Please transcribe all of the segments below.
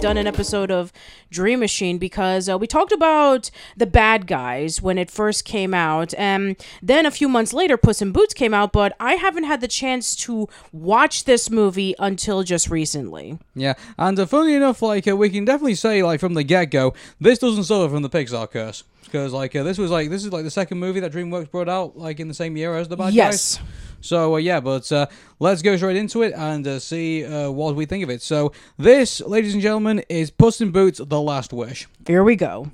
we've done an episode of Dream Machine because uh, we talked about the bad guys when it first came out, and then a few months later, Puss in Boots came out. But I haven't had the chance to watch this movie until just recently. Yeah, and uh, funny enough, like uh, we can definitely say, like from the get go, this doesn't suffer from the Pixar curse because like uh, this was like this is like the second movie that DreamWorks brought out like in the same year as the bad Yes. guys. So uh, yeah, but uh, let's go straight into it and uh, see uh, what we think of it. So this, ladies and gentlemen, is Puss in Boots: The Last Wish. Here we go.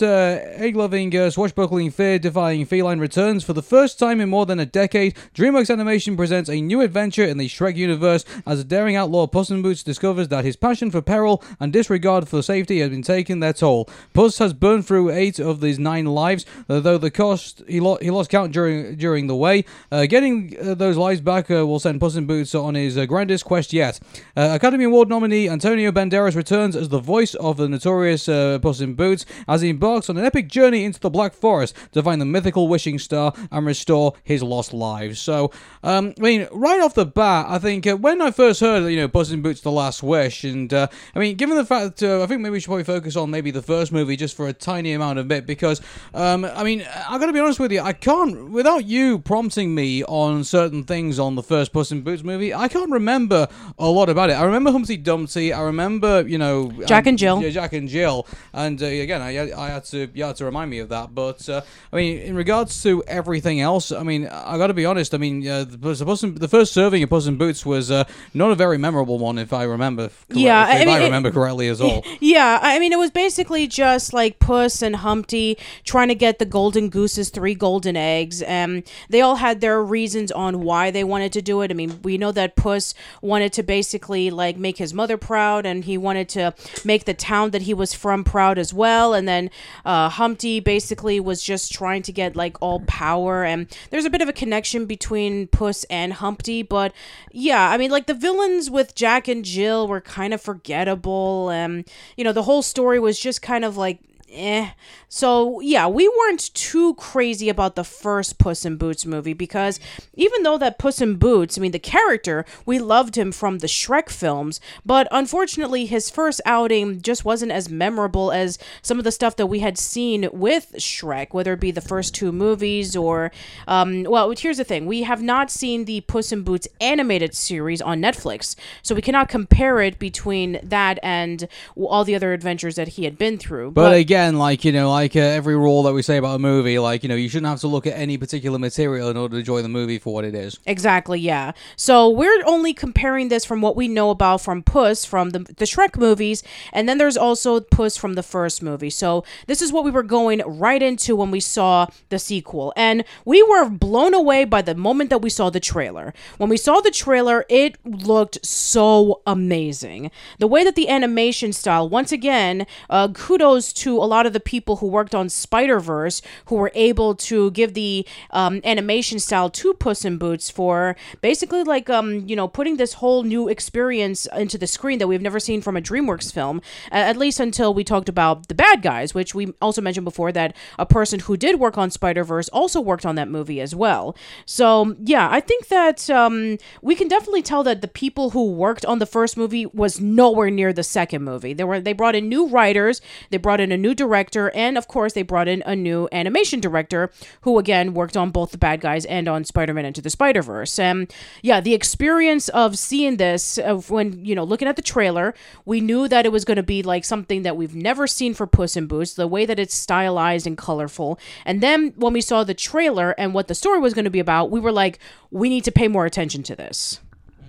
Favorite uh, egg-loving, uh, swashbuckling, fear-defying feline returns for the first time in more than a decade. DreamWorks Animation presents a new adventure in the Shrek universe as a daring outlaw Puss in Boots discovers that his passion for peril and disregard for safety has been taking their toll. Puss has burned through eight of these nine lives, uh, though the cost he, lo- he lost count during during the way. Uh, getting uh, those lives back uh, will send Puss in Boots on his uh, grandest quest yet. Uh, Academy Award nominee Antonio Banderas returns as the voice of the notorious Puss in Boots as he embarks on an epic journey into the Black Forest to find the mythical wishing star and restore his lost lives. So, um, I mean, right off the bat, I think uh, when I first heard, you know, Puss in Boots: The Last Wish, and uh, I mean, given the fact, uh, I think maybe we should probably focus on maybe the first movie just for a tiny amount of bit because, um, I mean, I got to be honest with you, I can't without you prompting me on certain things on the first Puss in Boots movie, I can't remember a lot about it. I remember Humpty Dumpty. I remember, you know, Jack um, and Jill. Yeah, Jack and Jill. And uh, again, I, I had to you had to remind me of that. But uh, I mean, in regards to everything else, I mean, I got to be honest. I mean, uh, the, the, the first serving of Puss in Boots was uh, not a very memorable one, if I remember. Correct, Yeah, if I mean, I it- remember correctly as well. Yeah, I mean, it was basically just like Puss and Humpty trying to get the golden goose's three golden eggs. and they all had their reasons on why they wanted to do it. I mean, we know that Puss wanted to basically like make his mother proud, and he wanted to make the town that he was from proud as well. And then uh, Humpty basically was just trying to get like all power. And there's a bit of a connection between Puss and Humpty, but yeah, I mean, like the villains with Jack and Jill were kind of forgettable. and you know, the whole story was just kind of like eh. So yeah, we weren't too crazy about the first Puss in Boots movie because even though that Puss in Boots, I mean the character, we loved him from the Shrek films, but unfortunately his first outing just wasn't as memorable as some of the stuff that we had seen with Shrek, whether it be the first two movies or um, well, here's the thing: we have not seen the Puss in Boots animated series on Netflix, so we cannot compare it between that and all the other adventures that he had been through. But again, like you know, like uh, every rule that we say about a movie, like you know, you shouldn't have to look at any particular material in order to enjoy the movie for what it is. Exactly, yeah. So we're only comparing this from what we know about from Puss from the, the Shrek movies, and then there's also Puss from the first movie. So this is what we were going right into when we saw the sequel. And we were blown away by the moment that we saw the trailer. When we saw the trailer, it looked so amazing. The way that the animation style, once again, uh, kudos to a lot of the people who worked on Spider Verse who were able to give the um, animation style to Puss in Boots for basically like um you know putting this whole new experience into the screen that we've never seen from a DreamWorks film. At least until we talked about the bad guys, which we also mentioned before that a person who did work on Spider Verse also worked on that movie as well. So yeah, I think that um, we can definitely tell that the people who worked on the first movie was nowhere near the second movie. They were they brought in new writers, they brought in a new director, and of course they brought in a new animation director who again worked on both the bad guys and on Spider-Man Into the Spider-Verse. And yeah, the experience of seeing this of when you know looking at the trailer, we knew that it was going to be like something that we've never seen for Puss in Boots, the way that it's stylized and colorful. And then when we saw the trailer and what the story was going to be about, we were like, we need to pay more attention to this.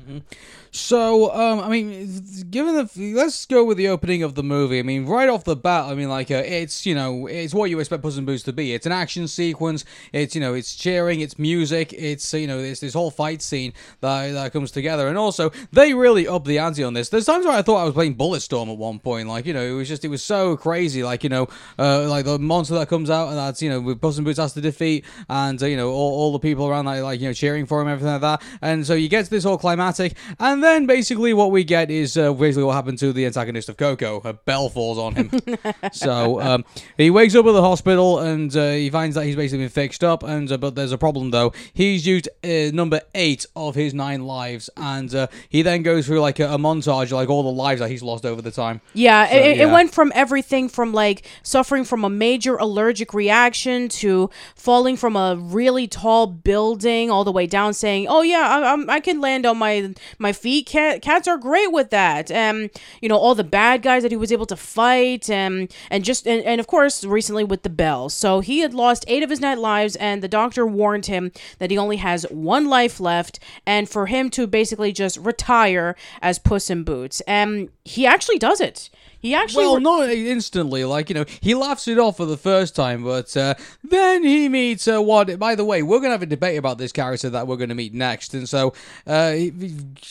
Mm-hmm. So, um, I mean, given the let's go with the opening of the movie. I mean, right off the bat, I mean, like, uh, it's you know, it's what you expect Puss in Boots to be. It's an action sequence. It's you know, it's cheering, it's music, it's you know, it's this whole fight scene that that comes together. And also, they really up the ante on this. There's times where I thought I was playing Bulletstorm at one point. Like, you know, it was just it was so crazy. Like, you know, uh, like the monster that comes out and that's you know, with Puss in Boots has to defeat, and uh, you know, all, all the people around that like you know cheering for him, everything like that. And so you get to this whole climatic, and then basically what we get is uh, basically what happened to the antagonist of Coco. A bell falls on him. so um, he wakes up at the hospital and uh, he finds that he's basically been fixed up. And uh, but there's a problem though. He's used uh, number eight of his nine lives, and uh, he then goes through like a, a montage, of, like all the lives that he's lost over the time. Yeah, So, it, it- it went from everything from like suffering from a major allergic reaction to falling from a really tall building all the way down, saying, "Oh yeah, I, I'm, I can land on my my feet. Cat, cats are great with that." Um, you know, all the bad guys that he was able to fight, and and just and, and of course recently with the bell. So he had lost eight of his nine lives, and the doctor warned him that he only has one life left, and for him to basically just retire as Puss in Boots. And he actually does it. He actually Well, re- not instantly. Like you know, he laughs it off for the first time, but uh, then he meets uh, what? By the way, we're gonna have a debate about this character that we're gonna meet next, and so uh,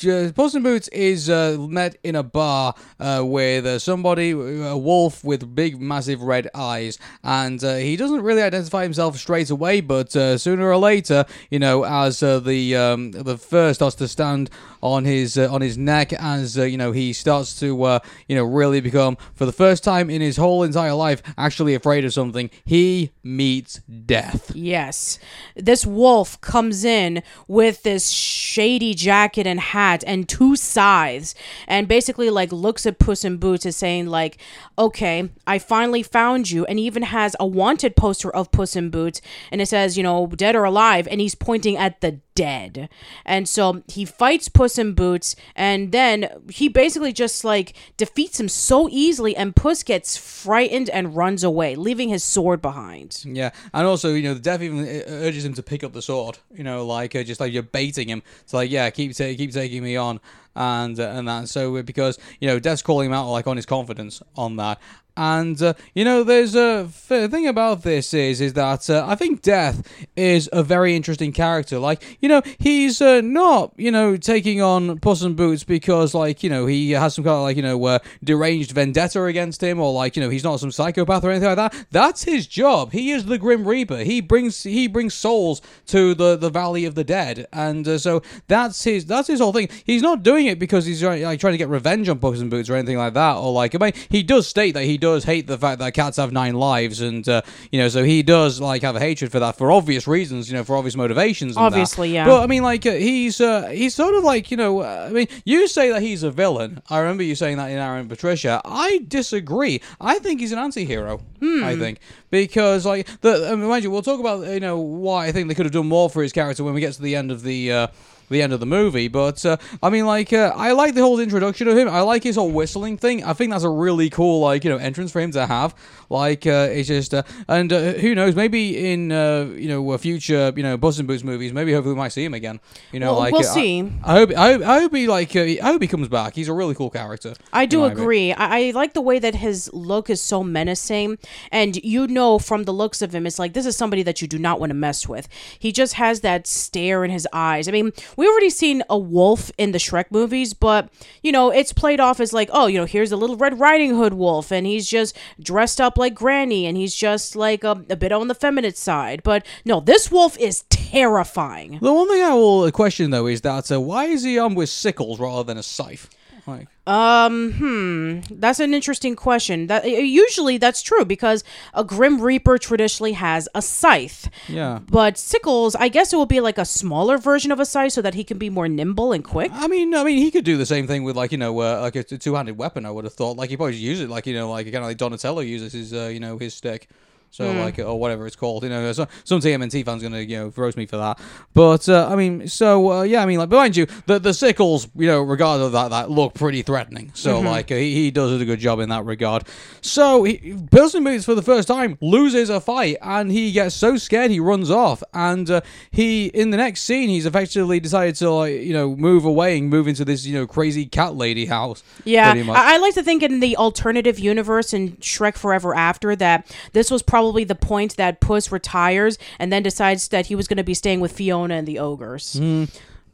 uh, Puss in Boots is uh, met in a bar uh, with uh, somebody, a wolf with big, massive red eyes, and uh, he doesn't really identify himself straight away, but uh, sooner or later, you know, as uh, the um, the fur starts to stand on his uh, on his neck, as uh, you know, he starts to uh, you know really become for the first time in his whole entire life actually afraid of something. He meets death. Yes. This wolf comes in with this shady jacket and hat and two scythes and basically like looks at Puss in Boots as saying like, "Okay, I finally found you." And even has a wanted poster of Puss in Boots and it says, you know, dead or alive and he's pointing at the dead. And so he fights Puss in Boots and then he basically just like defeats him so easily and Puss gets frightened and runs away, leaving his sword behind. Yeah, and also you know the death even urges him to pick up the sword. You know, like uh, just like you're baiting him. It's like yeah, keep ta- keep taking me on, and uh, and that. So because you know Death's calling him out like on his confidence on that. And uh, you know, there's a f- thing about this is is that uh, I think Death is a very interesting character. Like you know, he's uh, not you know taking on Puss in Boots because like you know he has some kind of like you know uh, deranged vendetta against him or like you know he's not some psychopath or anything like that. That's his job. He is the Grim Reaper. He brings he brings souls to the the Valley of the Dead, and uh, so that's his that's his whole thing. He's not doing it because he's like trying to get revenge on Puss in Boots or anything like that, or like I mean he does state that he does hate the fact that cats have nine lives, and uh, you know so he does like have a hatred for that for obvious reasons, you know for obvious motivations. and that. Obviously, yeah. But I mean, like uh, he's uh, he's sort of like you know. Uh, I mean, you say that he's a villain. I remember you saying that in Arun Patricia. I disagree. I think he's an anti-hero. I think because like the I mean, mind you, we'll talk about you know why I think they could have done more for his character when we get to the end of the. The end of the movie, but uh, I mean, like, uh, I like the whole introduction of him. I like his whole whistling thing. I think that's a really cool, like, you know, entrance for him to have. Like, uh, it's just, uh, and uh, who knows? Maybe in, uh, you know, a future, you know, Puss in Boots movies, maybe hopefully we might see him again. You know, Well, like, we'll uh, I- see. I, hope, I hope, I hope he like, uh, I hope he comes back. He's a really cool character. I do in my opinion. agree. I, I like the way that his look is so menacing, and you know from the looks of him, it's like this is somebody that you do not want to mess with. He just has that stare in his eyes. I mean, we already seen a wolf in the Shrek movies, but you know it's played off as like, oh, you know, here's a little Red Riding Hood wolf, and he's just dressed up like Granny, and he's just like a, a bit on the feminine side. But no, this wolf is terrifying. The one thing I will question though is that uh, why is he armed with sickles rather than a scythe? Like, Um, hmm, that's an interesting question. That uh, usually that's true because a Grim Reaper traditionally has a scythe. yeah. But sickles, I guess it will be like a smaller version of a scythe so that he can be more nimble and quick. I mean, I mean, he could do the same thing with like you know, uh, like a two-handed weapon. I would have thought, like he probably use it, like you know, like kind of like Donatello uses his, uh, you know, his stick. So like or whatever it's called, you know, so, some TMNT fans gonna you know roast me for that. But uh, I mean, so uh, yeah, I mean, like behind you, the the sickles, you know, regardless of that, that look pretty threatening. So like uh, he, he does a good job in that regard. So he, Puss in Boots for the first time loses a fight, and he gets so scared he runs off. And uh, he in the next scene, he's effectively decided to like you know move away and move into this you know crazy cat lady house. Yeah. I, I like to think in the alternative universe in Shrek Forever After that this was probably the point that Puss retires and then decides that he was going to be staying with Fiona and the ogres. Hmm.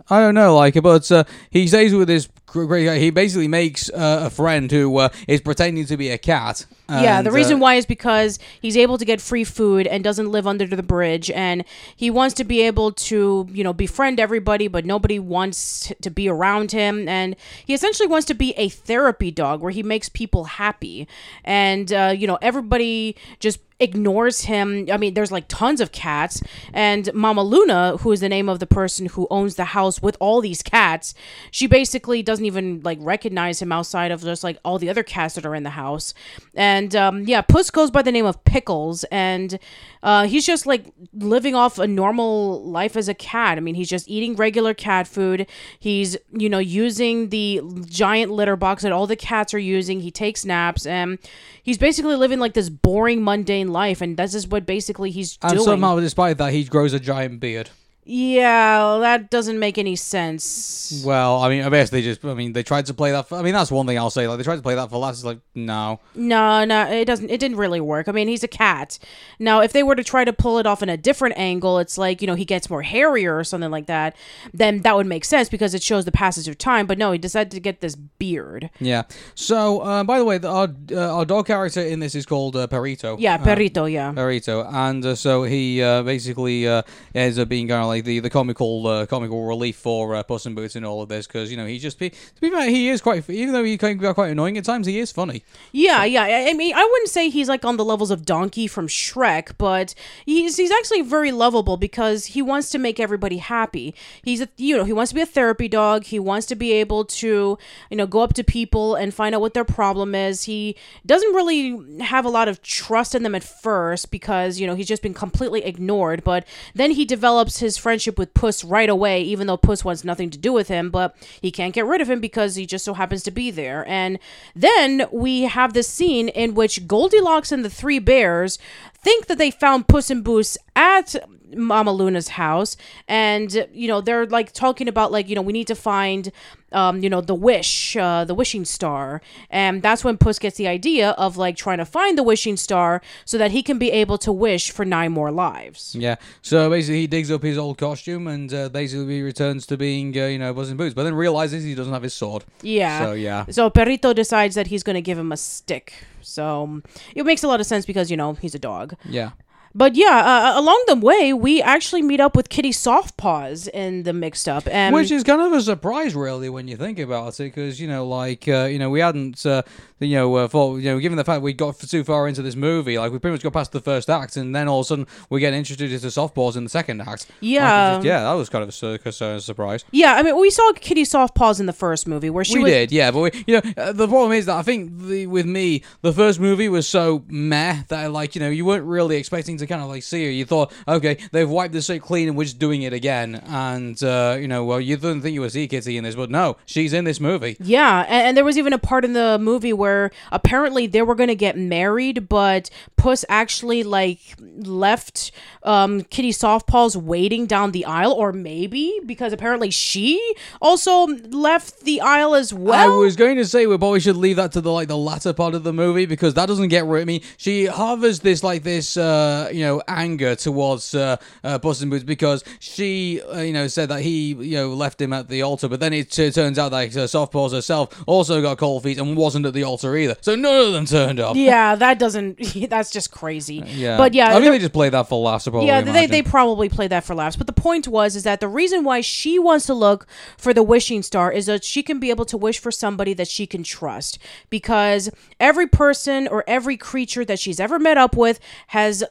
I don't know, like, but uh, he stays with this great guy. He basically makes uh, a friend who uh, is pretending to be a cat. yeah, the reason uh, why is because he's able to get free food and doesn't live under the bridge, and he wants to be able to, you know, befriend everybody, but nobody wants to be around him, and he essentially wants to be a therapy dog where he makes people happy, and uh, you know, everybody just ignores him. I mean, there's like tons of cats, and Mama Luna, who is the name of the person who owns the house with all these cats, she basically doesn't even like recognize him outside of just like all the other cats that are in the house. And um, yeah, Puss goes by the name of Pickles, and uh, he's just like living off a normal life as a cat. I mean, he's just eating regular cat food. He's you know using the giant litter box that all the cats are using. He takes naps, and he's basically living like this boring, mundane life. And this is what basically he's doing. And doing. somehow, despite that, he grows a giant beard. Yeah, well, that doesn't make any sense. Well, I mean, I guess they just, I mean, they tried to play that. For, I mean, that's one thing I'll say. Like, they tried to play that for laughs. It's like, no. No, no, it doesn't. It didn't really work. I mean, he's a cat. Now, if they were to try to pull it off in a different angle, it's like you know he gets more hairier or something like that. Then that would make sense because it shows the passage of time. But no, he decided to get this beard. Yeah. So, uh, by the way, the, our uh, our dog character in this is called uh, Perito. Yeah, Perito, perrito. Yeah. Perito, and uh, so he uh, basically uh, ends up being kind of like the, the comical uh, comical relief for uh, Puss in Boots in all of this because you know he just be to be fair he is quite even though he can be quite annoying at times he is funny. Yeah, yeah. I I mean, I wouldn't say he's like on the levels of Donkey from Shrek, but he's he's actually very lovable because he wants to make everybody happy. He's a you know he wants to be a therapy dog. He wants to be able to you know go up to people and find out what their problem is. He doesn't really have a lot of trust in them at first because you know he's just been completely ignored. But then he develops his friendship with Puss right away, even though Puss wants nothing to do with him. But he can't get rid of him because he just so happens to be there. And then we have this scene in which Goldilocks and the three bears think that they found Puss in Boots at Mama Luna's house, and you know they're like talking about like you know we need to find. Um, you know the wish, uh, the wishing star, and that's when Puss gets the idea of like trying to find the wishing star so that he can be able to wish for nine more lives. Yeah. So basically he digs up his old costume and uh, basically he returns to being uh, you know Puss in Boots, but then realizes he doesn't have his sword. Yeah. So yeah. So Perrito decides that he's going to give him a stick. So it makes a lot of sense because you know he's a dog. Yeah. But yeah, uh, along the way, we actually meet up with Kitty Softpaws in the mixed up, and Which is kind of a surprise, really, when you think about it, because you know, like uh, you know, we hadn't, uh, you know, uh, for you know, given the fact we got too far into this movie, like we pretty much got past the first act, and then all of a sudden we get introduced to Softpaws in the second act. Yeah. just- yeah, that was kind of a, sur- a surprise. yeah, I mean, we saw Kitty Softpaws in the first movie where she we was. did, yeah, but we, you know, uh, the problem is that I think the, with me, the first movie was so meh that like you know you weren't really expecting to kind of like see her. You thought, okay, they've wiped the slate clean and we're just doing it again, and uh, you know, well, you didn't think you would see Kitty in this, but no, she's in this movie. Yeah, and, and there was even a part in the movie where apparently they were going to get married, but Puss actually like left um, Kitty Softpaws waiting down the aisle, or maybe because apparently she also left the aisle as well. I was going to say we probably should leave that to the like the latter part of the movie because that doesn't get rid. I mean, she harbors this like this uh, you know anger towards uh, uh, Puss in Boots because she uh, you know said that he you know left him at the altar, but then it uh, turns out that uh, Softpaws herself also got cold feet and wasn't at the altar either. So none of them turned up. yeah, that doesn't. That's just crazy. Yeah, but yeah, I mean they just played that for laughs. Probably yeah, they, they probably played that for laughs. But the point was is that the reason why she wants to look for the wishing star is that she can be able to wish for somebody that she can trust. Because every person or every creature that she's ever met up with has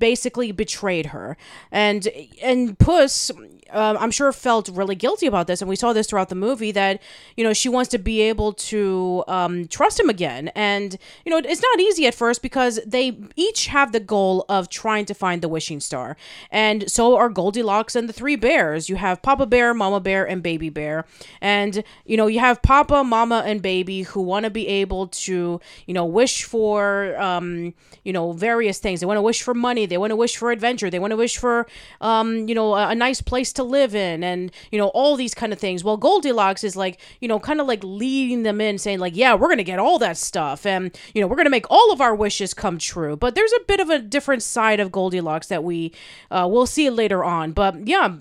basically betrayed her. And and Puss um, I'm sure felt really guilty about this, and we saw this throughout the movie that you know she wants to be able to um, trust him again, and you know it's not easy at first because they each have the goal of trying to find the wishing star, and so are Goldilocks and the three bears. You have Papa Bear, Mama Bear, and Baby Bear, and you know you have Papa, Mama, and Baby who want to be able to you know wish for um, you know various things. They want to wish for money. They want to wish for adventure. They want to wish for um, you know a, a nice place to live in, and you know all these kind of things. Well, Goldilocks is like you know kind of like leading them in, saying like, yeah, we're gonna get all that stuff, and you know we're gonna make all of our wishes come true. But there's a bit of a different side of Goldilocks that we uh, we'll see later on. But yeah.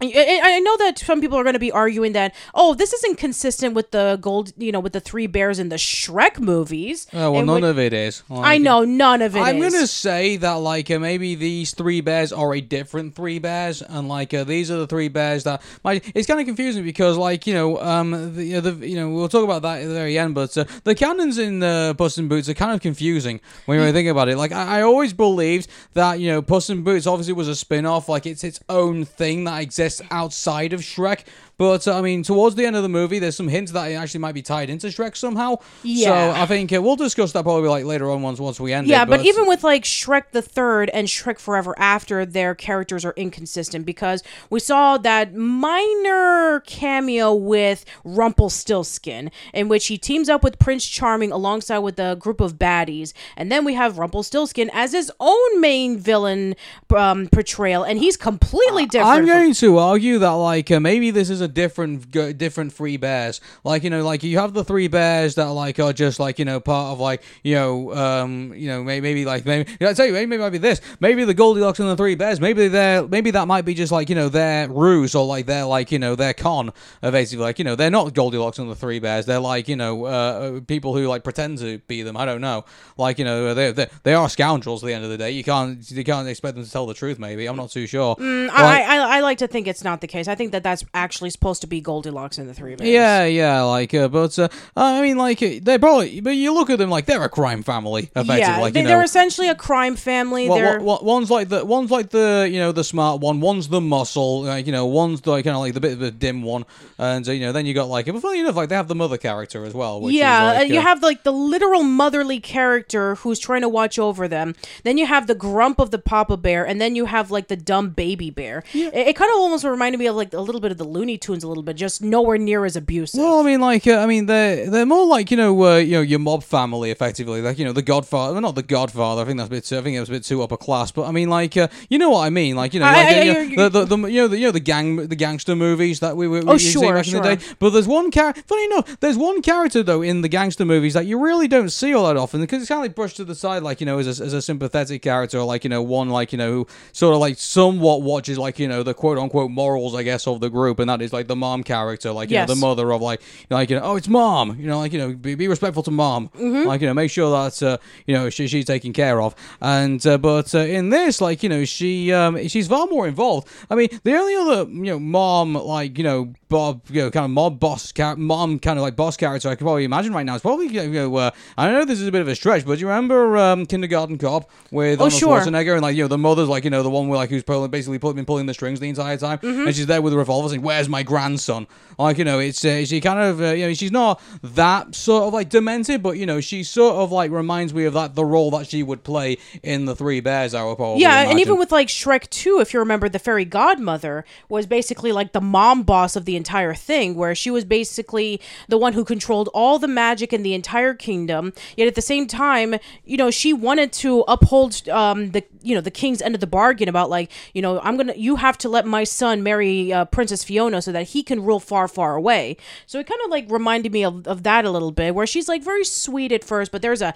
I I know that some people are going to be arguing that oh this isn't consistent with the gold you know with the three bears in the Shrek movies. Oh, well, none which- of it is. I know none of it I'm is. gonna say that like uh, maybe these three bears are a different three bears, and like uh, these are the three bears that might. It's kind of confusing because like you know um the, you know, the you know we'll talk about that at the very end, but uh, the canons in uh, Puss in Boots are kind of confusing when you really think about it. Like I, I always believed that you know Puss in Boots obviously was a spin off, like it's its own thing that exists outside of Shrek. But uh, I mean, towards the end of the movie, there's some hints that it actually might be tied into Shrek somehow. Yeah. So I think uh, we'll discuss that probably like later on once once we end Yeah, it. but even with like Shrek the Third and Shrek Forever After, their characters are inconsistent because we saw that minor cameo with Rumpelstiltskin, in which he teams up with Prince Charming alongside with a group of baddies, and then we have Rumpelstiltskin as his own main villain um, portrayal, and he's completely different. I'm from- going to argue that like uh, maybe this is a different different three bears. Like you know, like you have the three bears that like are just like you know part of like you know um you know maybe, maybe like maybe you know, I tell you maybe, maybe it might be this. Maybe the Goldilocks and the three bears. Maybe they're maybe that might be just like you know their ruse or like their like you know their con. Uh, basically, like you know they're not Goldilocks and the three bears. They're like you know uh, uh, people who like pretend to be them. I don't know. Like you know they they they are scoundrels at the end of the day. You can't you can't expect them to tell the truth. Maybe I'm not too sure. I, Like- I, I like to think it's not the case. I think that that's actually supposed to be Goldilocks and the Three Bears. Yeah, yeah, like, uh, but uh, I mean, like, uh, they're probably, but you look at them like they're a crime family, effectively. yeah, like, they, you know, they're essentially a crime family. Well, they're well, one's like the one's like the you know the smart one. One's the muscle. Like you know, one's the kind of like the bit of a dim one. And uh, you know, then you got like, but funny enough, like they have the mother character as well. Which yeah, is, like, and you uh, have like the literal motherly character who's trying to watch over them. Then you have the grump of the Papa Bear, and then you have like the dumb baby bear. It, it kind of almost reminded me of like a little bit of the Looney A little bit, just nowhere near as abusive. Well, I mean, like, uh, I mean, they're they're more like you know, uh, you know, your mob family, effectively, like you know, the Godfather. Well, not the Godfather. I think that's a bit. Too, I think it was a bit too upper class. But I mean, like, uh, you know what I mean? Like, you know, like, I- uh, you, I- the, the, the you know the you know the gang the gangster movies that we were Oh, to see sure, in the sure. day. But there's one character. Funny enough, there's one character though in the gangster movies that you really don't see all that often because it's kind of like brushed to the side, like you know, as a, as a sympathetic character, or like you know, one like you know, who sort of like somewhat watches like you know the quote unquote morals, I guess, of the group, and that is like the mom character, like you Yes. know, the mother of like like you know, oh, it's mom, you know, like you know, be, be respectful to mom, Mm-hmm. like you know, make sure that uh, you know she, she's taken care of, and uh, but uh, in this, like you know, she um she's far more involved. I mean, the only other you know mom like you know Bob you know kind of mob boss mom kind of like boss character I could probably imagine right now is probably you know uh, I know this is a bit of a stretch, but do you remember um, Kindergarten Cop with Oh, Arnold sure. Schwarzenegger and like you know the mother's like you know the one with like who's pulling, basically pull- been pulling the strings the entire time, Mm-hmm. and she's there with a revolver saying, "Where's my grandson?" Like you know, it's uh, she kind of uh, you know she's not that sort of like demented, but you know she sort of like reminds me of that the role that she would play in the Three Bears. I would probably Yeah, and even with like Shrek 2, if you remember, the fairy godmother was basically like the mom boss of the entire thing, where she was basically the one who controlled all the magic in the entire kingdom. Yet at the same time, you know, she wanted to uphold um, the you know the king's end of the bargain about like you know I'm gonna you have to let my son marry uh, Princess Fiona so that he can rule far far away. So it kind of like reminded me of, of that a little bit, where she's like very sweet at first, but there's a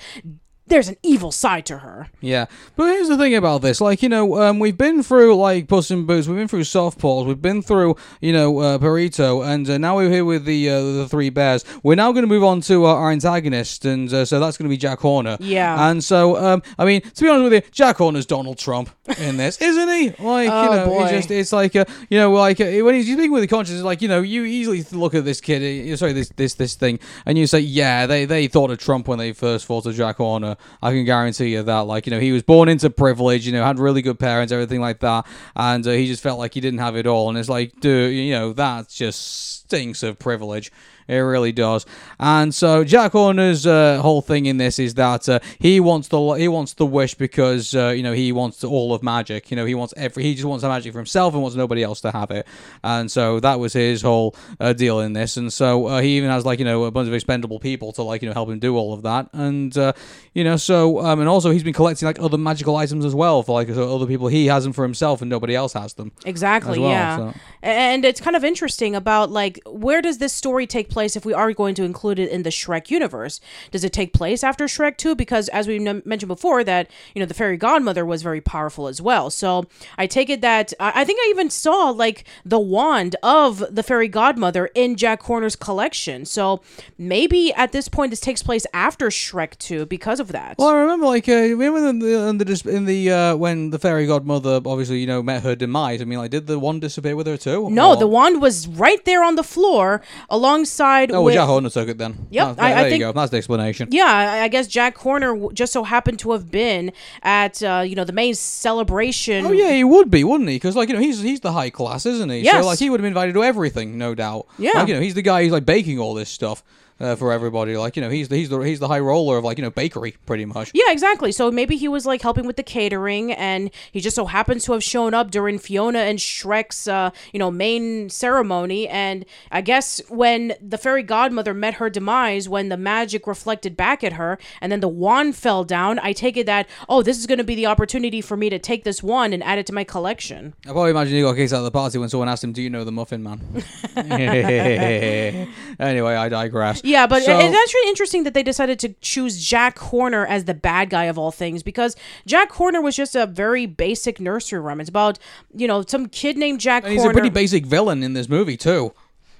there's an evil side to her. Yeah, but here's the thing about this. Like, you know, um, we've been through, like, Puss in Boots, we've been through Softpaws, we've been through, you know, uh, Burrito, and uh, now we're here with the uh, the Three Bears. We're now going to move on to uh, our antagonist, and uh, so that's going to be Jack Horner. Yeah. And so, um, I mean, to be honest with you, Jack Horner's Donald Trump in this, isn't he? Like, Oh, you know, boy. it's just, it's like, uh, you know, like, uh, when he's speaking with the conscience, it's like, you know, you easily look at this kid, uh, sorry, this this this thing, and you say, yeah, they, they thought of Trump when they first thought of Jack Horner. I can guarantee you that. Like, you know, he was born into privilege, you know, had really good parents, everything like that, and uh, he just felt like he didn't have it all. And it's like, dude, you know, that just stinks of privilege. It really does. And so Jack Horner's uh, whole thing in this is that uh, he wants the he wants the wish because uh, you know he wants all of magic. You know he wants every he just wants the magic for himself and wants nobody else to have it. And so that was his whole uh, deal in this. And so uh, he even has like you know a bunch of expendable people to like you know help him do all of that. And uh, you know so um, and also he's been collecting like other magical items as well for like so other people. He has them for himself and nobody else has them. Exactly. well, yeah. so- And it's kind of interesting about like where does this story take place if we are going to include it in the Shrek universe? Does it take place after Shrek 2 because as we n- mentioned before that, you know, the fairy godmother was very powerful as well. So, I take it that I, I think I even saw like the wand of the fairy godmother in Jack Horner's collection. So, maybe at this point this takes place after Shrek 2 because of that. Well, I remember, like, uh, remember in the in the, in the uh, when the fairy godmother obviously you know met her demise. I mean, like, did the wand disappear with her too? no, Or- the wand was right there on the floor alongside Oh, well, with Jack Horner took it then. Yep, Ah, there, I- I there think- you go. That's the explanation. Yeah, I I guess Jack Horner just so happened to have been at uh, you know the main celebration. Oh yeah, he would be, wouldn't he? Because like you know, he's he's the high class, isn't he? Yes. So like he would have been invited to everything, no doubt. Yeah. Like you know, he's the guy who's like baking all this stuff uh, for everybody. Like you know, he's the he's the he's the high roller of like you know bakery, pretty much. Yeah, exactly. So maybe he was like helping with the catering, and he just so happens to have shown up during Fiona and Shrek's, uh, you know, main ceremony. And I guess when the fairy godmother met her demise, when the magic reflected back at her, and then the wand fell down, I take it that oh, this is going to be the opportunity for me to take this wand and add it to my collection. I probably imagine he got kicked out of the party when someone asked him, "Do you know the Muffin Man?" anyway, I digress. Yeah, but So- it's actually interesting that they decided to choose Jack Horner as the bad guy of all things because Jack Horner was just a very basic nursery rhyme. It's about, you know, some kid named Jack And he's a pretty basic villain in this movie too.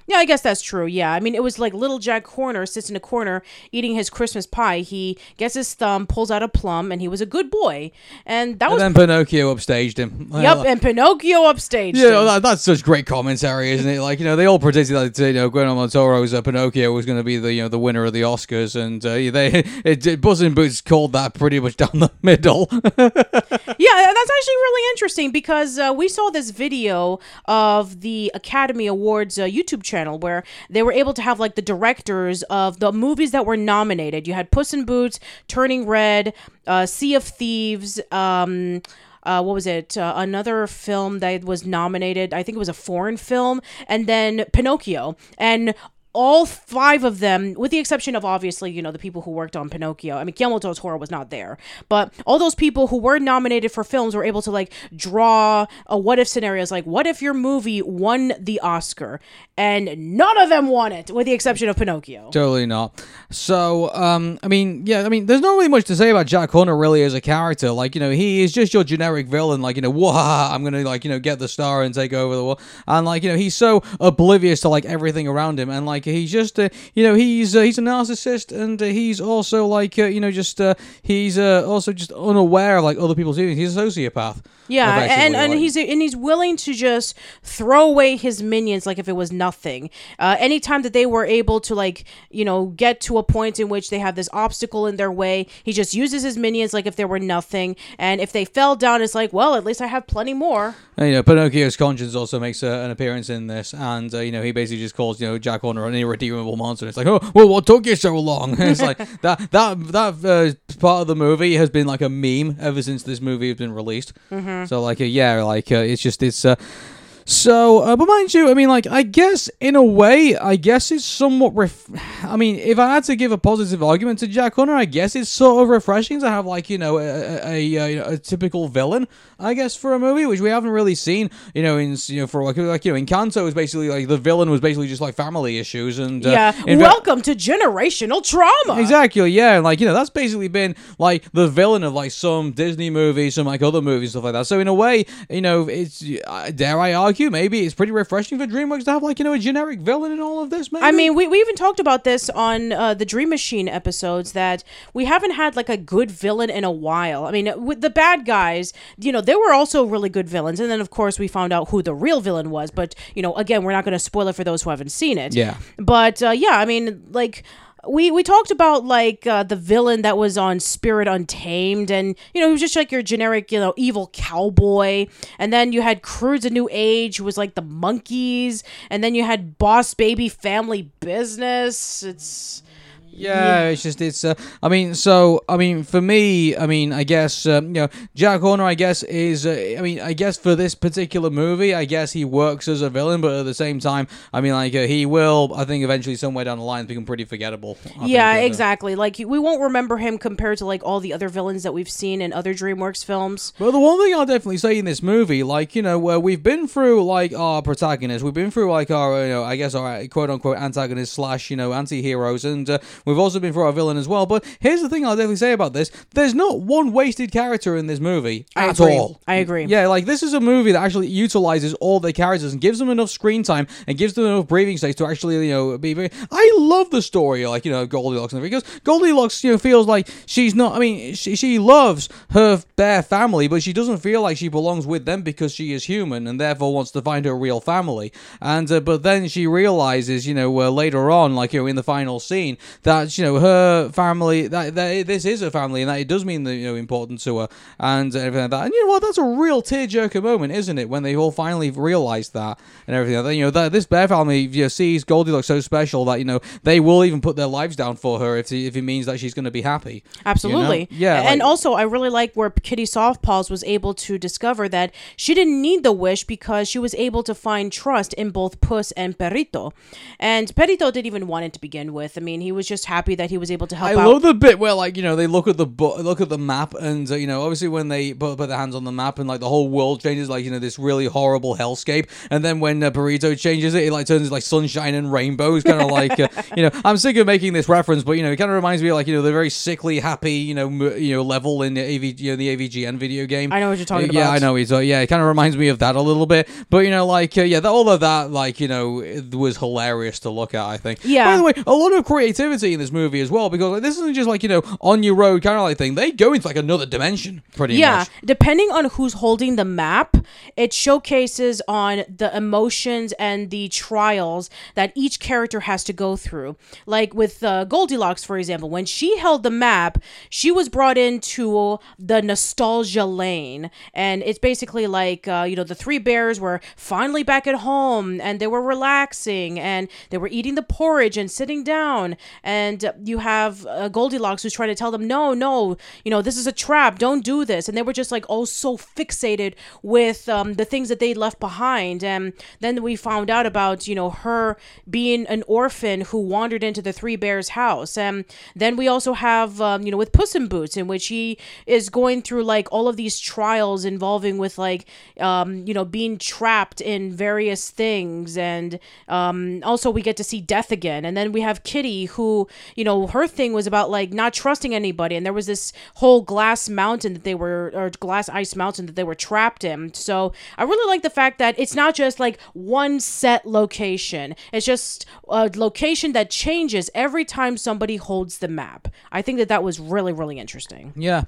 Yeah, I guess that's true. Yeah. I mean, it was like little Jack Horner sits in a corner eating his Christmas pie. He gets his thumb, pulls out a plum, and he was a good boy. And that And was. then Pinocchio upstaged him. Yep, and Pinocchio upstaged. Yeah, him. that, that's such great commentary, isn't it? Like you know, they all predicted that you know Guillermo del Toro's uh, Pinocchio was going to be the you know the winner of the Oscars, and uh, they it, it Puss in Boots called that pretty much down the middle. Yeah, that's actually really interesting because uh, we saw this video of the Academy Awards uh, YouTube channel where they were able to have like the directors of the movies that were nominated. You had Puss in Boots, Turning Red, uh, Sea of Thieves. Um, uh, what was it? Uh, another film that was nominated. I think it was a foreign film, and then Pinocchio. And all five of them, with the exception of obviously, you know, the people who worked on Pinocchio. I mean, Guillermo del Toro was not there, but all those people who were nominated for films were able to like draw a what if scenarios. Like, what if your movie won the Oscar and none of them won it, with the exception of Pinocchio? Totally not. So, um, I mean, yeah, I mean, there's not really much to say about Jack Horner really as a character. Like, you know, he is just your generic villain. Like, you know, wah, I'm gonna like, you know, get the star and take over the world. And like, you know, he's so oblivious to like everything around him. And like, he's just, uh, you know, he's uh, he's a narcissist, and uh, he's also like, uh, you know, just uh, he's uh, also just unaware of like other people's feelings. He's a sociopath. Yeah, and, and like- he's and he's willing to just throw away his minions like if it was nothing. Uh, anytime that they were able to like you know get to a point in which they have this obstacle in their way, he just uses his minions like if there were nothing. And if they fell down, it's like, well, at least I have plenty more. And, you know, Pinocchio's conscience also makes uh, an appearance in this, and uh, you know, he basically just calls you know Jack Horner an irredeemable monster. It's like, oh, well, what took you so long? it's like that that that uh, part of the movie has been like a meme ever since this movie has been released. Mm-hmm. So like, uh, yeah, like uh, it's just it's. Uh, so, uh, but mind you, I mean, like, I guess in a way, I guess it's somewhat. Ref- I mean, if I had to give a positive argument to Jack Horner, I guess it's sort of refreshing to have like you know a a, a, a, you know, a typical villain, I guess, for a movie which we haven't really seen. You know, in you know for like, like you know, Encanto was basically like the villain was basically just like family issues and uh, yeah, in welcome to generational trauma. Exactly, yeah, and like you know, that's basically been like the villain of like some Disney movies, some like other movies, stuff like that. So in a way, you know, it's dare I argue, maybe it's pretty refreshing for DreamWorks to have like you know a generic villain in all of this. Maybe I mean, we, we even talked about this on uh, the Dream Machine episodes that we haven't had like a good villain in a while. I mean, with the bad guys, you know, they were also really good villains. And then, of course, we found out who the real villain was. But, you know, again, we're not going to spoil it for those who haven't seen it. Yeah. But uh, yeah, I mean, like. We we talked about like uh, the villain that was on Spirit Untamed, and you know he was just like your generic you know evil cowboy, and then you had Croods a New Age, who was like the monkeys, and then you had Boss Baby Family Business. It's Yeah, it's just it's. Uh, I mean, so I mean, for me, I mean, I guess um, you know, Jack Horner. I guess is. Uh, I mean, I guess for this particular movie, I guess he works as a villain, but at the same time, I mean, like uh, he will. I think eventually, somewhere down the line, become pretty forgettable. I yeah, think, exactly. Like we won't remember him compared to like all the other villains that we've seen in other DreamWorks films. Well, the one thing I'll definitely say in this movie, like you know, where we've been through like our protagonists, we've been through like our, you know, I guess our quote unquote antagonists slash you know anti-heroes, and uh, we've also been through our villain as well. But here's the thing I'll definitely say about this: there's not one wasted character in this movie I at agree. all. I agree. Yeah, like this is a movie that actually utilizes all the characters and gives them enough screen time and gives them enough breathing space to actually, you know, be very. I love the story, like you know, Goldilocks and everything because Goldilocks, you know, feels like she's not. I mean, she she loves her bare family, but she doesn't feel like she belongs with them because she is human and therefore wants to find her real family. And uh, but then she realizes, you know, uh, later on, like you know, in the final scene, that you know her family that, that this is her family and that it does mean that you know important to her and everything like that. And you know what? That's a real tearjerker moment, isn't it? When they all finally realize that and everything. Like that. You know, that this bear family you know, sees Goldilocks so special that you know they will even put their lives down for her if if it means that she's going to be happy. Absolutely. You know? Yeah, And like- also, I really like where Kitty Softpaws was able to discover that she didn't need the wish because she was able to find trust in both Puss and Perrito. And Perrito didn't even want it to begin with. I mean, he was just happy that he was able to help I out. love the bit where like you know they look at the bu- look at the map and uh, you know obviously when they put, put their hands on the map and like the whole world changes like you know this really horrible hellscape and then when uh, burrito changes it it like turns like sunshine and rainbows kind of like uh, you know I'm sick of making this reference but you know it kind of reminds me of like you know the very sickly happy you know m- you know level in the AV you know the AVGN video game I know what you're talking Uh, yeah. I know uh, yeah it kind of reminds me of that a little bit but you know like uh, yeah that, all of that like you know it was hilarious to look at I think Yeah. by the way a lot of creativity in this movie as well because like, this isn't just like you know on your road kind of like thing. They go into like another dimension pretty yeah, much. depending on who's holding the map, it showcases on the emotions and the trials that each character has to go through. Like with uh, Goldilocks, for example, when she held the map, she was brought into the nostalgia lane, and it's basically like uh, you know the three bears were finally back at home, and they were relaxing, and they were eating the porridge and sitting down, and uh, you have uh, Goldilocks who's trying to tell them, no, no, you know this is a trap, don't do this, and they were just like oh so fixated with um, the things that they left behind, and then we found out about you know her being an orphan who wandered into the three bears house, and then we also have um, you know with Puss in Boots in which he is going through like all of these trials involving with like um, you know being trapped in various things, and um, also we get to see death again, and then we have Kitty who you know her thing was about like not trusting anybody, and there was this whole glass mountain that they were or glass ice mountain that they were trapped in. So I really like the fact that it's not just like one set location. It's just a location that changes every time somebody holds the map. I think that that was really really interesting. yeah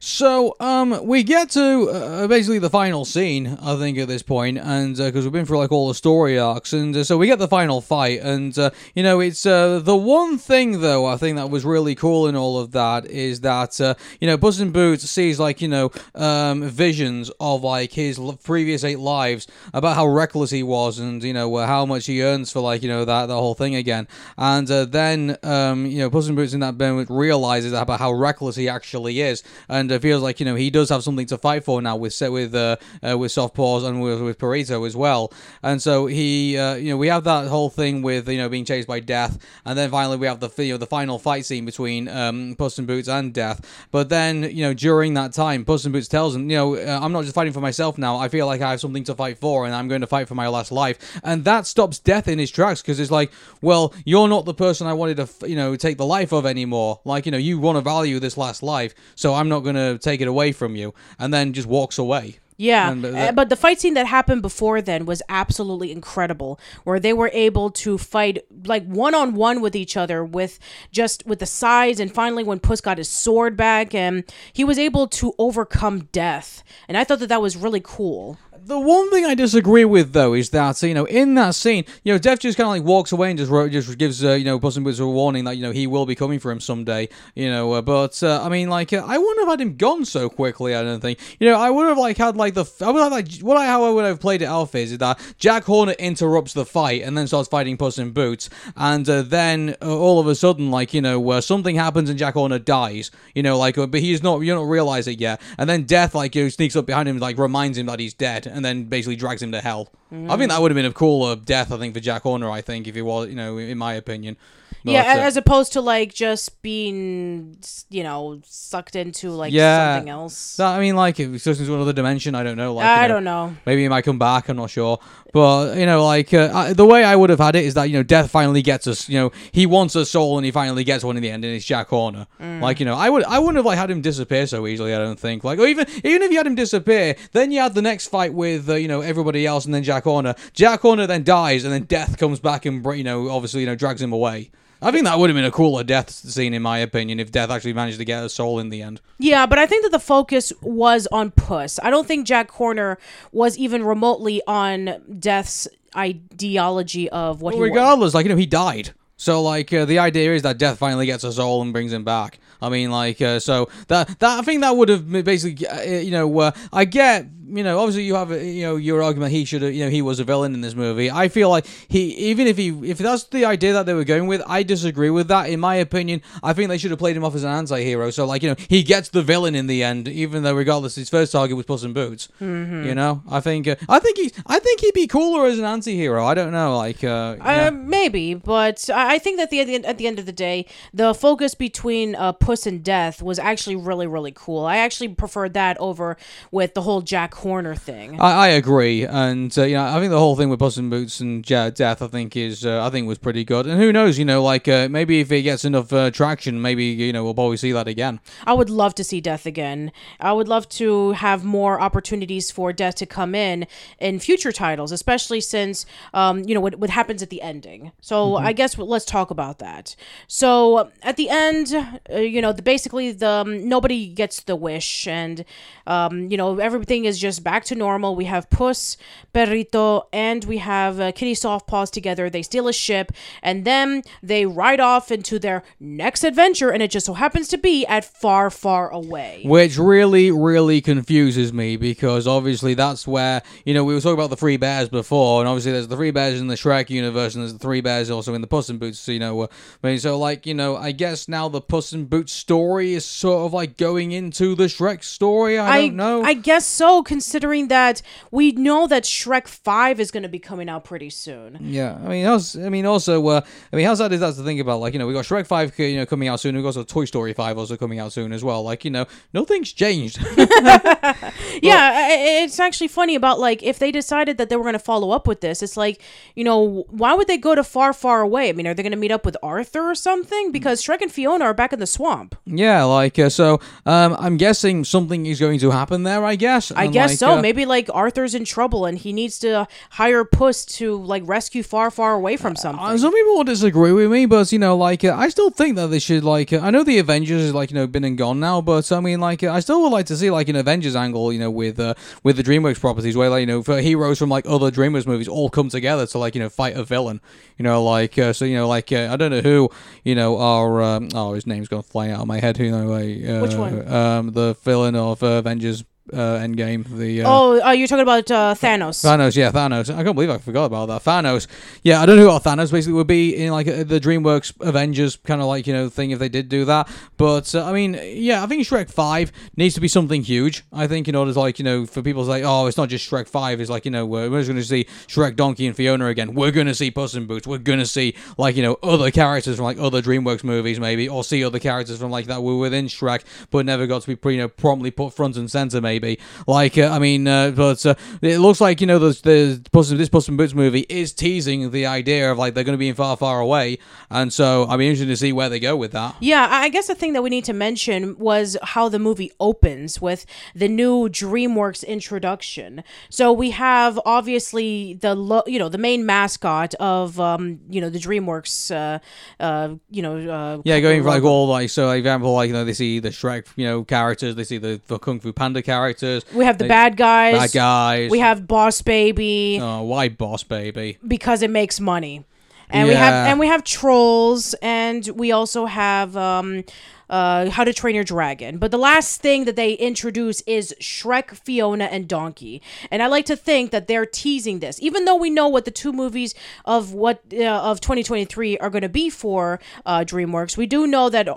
so um we get to uh, basically the final scene i think at this point and because we've been through like all the story arcs and uh, so we get the final fight and uh, you know it's uh, the one thing though i think that was really cool in all of that is that uh, you know Puss in Boots sees like you know um visions of like his previous eight lives about how reckless he was and you know uh, how much he earns for like you know that the whole thing again. And uh, then um you know Puss in Boots in that moment realizes about how reckless he actually is and uh, feels like you know he does have something to fight for now with set with uh, uh with soft paws and with, with Perrito as well. And so he uh, you know we have that whole thing with you know being chased by death. And then finally we have the you know the final fight scene between um Puss Boots and death. But then you know during that time Puss in Boots tells him you know uh, I'm not just fighting for myself now. I feel like I have something to fight for and I'm going to fight for my last life. And that stops death in his tracks because it's like well you're not the person I wanted to you know take the life of anymore. Like you know you want to value this last life so I'm not going to take it away from you and then just walks away Yeah, And, uh, uh, but the fight scene that happened before then was absolutely incredible, where they were able to fight like one on one with each other with just with the size, and finally when Puss got his sword back, and he was able to overcome death, and I thought that that was really cool. The one thing I disagree with though is that you know in that scene, you know, Death just kind of like walks away and just just gives uh, you know in Boots a warning that you know he will be coming for him someday. You know, uh, but uh, I mean, like uh, I wouldn't have had him gone so quickly. I don't think. You know, I would have like had like the I would have like what I how I would have played it out is that Jack Horner interrupts the fight and then starts fighting Puss in Boots, and uh, then uh, all of a sudden like you know something happens and Jack Horner dies. You know, like but he's not you don't realize it yet, and then Death like you know, sneaks up behind him like reminds him that he's dead, and then basically drags him to hell. I think that would have been a cooler death. I think for Jack Horner. I think if he was you know in my opinion. But, yeah, uh, as opposed to like just being, you know, sucked into like Yeah. something else. that- I mean, like if it's just into another dimension, I don't know. Like, I know, don't know. Maybe he might come back. I'm not sure. But you know, like uh, I, the way I would have had it is that you know, Death finally gets us. You know, he wants a soul and he finally gets one in the end, and it's Jack Horner. Mm. Like you know, I would I wouldn't have like had him disappear so easily. I don't think. Like or even even if you had him disappear, then you had the next fight with uh, you know everybody else, and then Jack Horner. Jack Horner then dies, and then Death comes back and you know obviously you know drags him away. I think that would have been a cooler death scene, in my opinion, if Death actually managed to get a soul in the end. Yeah, but I think that the focus was on Puss. I don't think Jack Horner was even remotely on Death's ideology of what Well, he was. regardless, like you know, he died. So like uh, the idea is that death finally gets a soul and brings him back. I mean, like uh, so that that I think that would have basically uh, you know uh, I get you know obviously you have uh, you know your argument he should have you know he was a villain in this movie. I feel like he even if he if that's the idea that they were going with, I disagree with that. In my opinion, I think they should have played him off as an anti-hero. So like you know he gets the villain in the end, even though regardless his first target was Puss in Boots. Mm-hmm. You know, I think uh, I think he I think he'd be cooler as an anti-hero. I don't know, like uh. Uh, maybe, but I think that the, at the at the end of the day, the focus between uh, Puss and Death was actually really really cool. I actually preferred that over with the whole Jack Horner thing. I, I agree, and uh, you know, I think the whole thing with Puss in Boots and Ja Death, I think is, uh, I think was pretty good. And who knows, you know, like uh, maybe if it gets enough uh, traction, maybe you know we'll probably see that again. I would love to see Death again. I would love to have more opportunities for Death to come in in future titles, especially since um, you know what, what happens at the ending. So I guess let's talk about that. So at the end, uh, you know, the, basically the um, nobody gets the wish, and um, you know everything is just back to normal. We have Puss, Perrito, and we have uh, Kitty Softpaws together. They steal a ship, and then they ride off into their next adventure, and it just so happens to be at far, far away. Which really, really confuses me because obviously that's where, you know, we were talking about the three bears before, and obviously there's the three bears in the Shrek universe, and there's the three bears also in the Puss in Boots, So, you know. Uh, I mean, so, like, you know, I guess now the Puss in Boots story is sort of like going into the Shrek story. I, don't know. I guess so, considering that we know that Shrek Five is going to be coming out pretty soon. Yeah, I mean, how's, I mean, also, uh, I mean, how sad is that to think about? Like, you know, we got Shrek Five, you know, coming out soon. We got also Toy Story Five also coming out soon as well. Like, you know, nothing's changed. yeah, i- i- it's actually funny about like if they decided that they were going to follow up with this, it's like you know why would they go to far, far away? I mean, are they going to meet up with Arthur or something? Because Shrek and Fiona are back in the swamp. Yeah, like, uh, so, um, I'm guessing something is going to happen there. I guess. I And, guess like, so. uh, Maybe like Arthur's in trouble and he needs to hire Puss to like rescue far, far away from something. Uh, some people will disagree with me, but you know, like uh, I still think that they should like. Uh, I know the Avengers is like you know been and gone now, but I mean, like uh, I still would like to see like an Avengers angle, you know, with uh, with the DreamWorks properties, where like you know for heroes from like other DreamWorks movies all come together to like you know fight a villain, you know, like uh, so you know like uh, I don't know who you know are um, oh his name's gonna flying out of my head. Who know like, uh, Which one? Um, the villain of uh, Avengers uh, Endgame. The uh, oh, uh, you're talking about uh, Thanos. Thanos, yeah, Thanos. I can't believe I forgot about that. Thanos. Yeah, I don't know who Thanos basically would be in like uh, the DreamWorks Avengers kind of like you know thing if they did do that. But uh, I mean, yeah, I think Shrek Five needs to be something huge. I think in order to like you know for people to say, oh, it's not just Shrek Five. It's like you know we're just going to see Shrek, Donkey, and Fiona again. We're going to see Puss in Boots. We're going to see like you know other characters from like other DreamWorks movies maybe, or see other characters from like that were within Shrek but never got to be you know promptly put front and center maybe. Like uh, I mean, uh, but uh, it looks like you know the the Puss, this Puss in Boots movie is teasing the idea of like they're going to be in far far away, and so I'd be interested to see where they go with that. Yeah, I guess the thing that we need to mention was how the movie opens with the new DreamWorks introduction. So we have obviously the lo- you know the main mascot of um you know the DreamWorks uh uh you know uh Yeah, going for like all like so, like, example, like you know they see the Shrek, you know, characters, they see the, the Kung Fu Panda characters. Characters. We have the They- bad guys. Bad guys. We have Boss Baby Oh, why boss baby? because it makes money. And we have and we have trolls and we also have um uh, How to Train Your Dragon. But the last thing that they introduce is Shrek, Fiona, and Donkey. And I like to think that they're teasing this, even though we know what the two movies of what uh, of 2023 are going to be for uh, DreamWorks. We do know that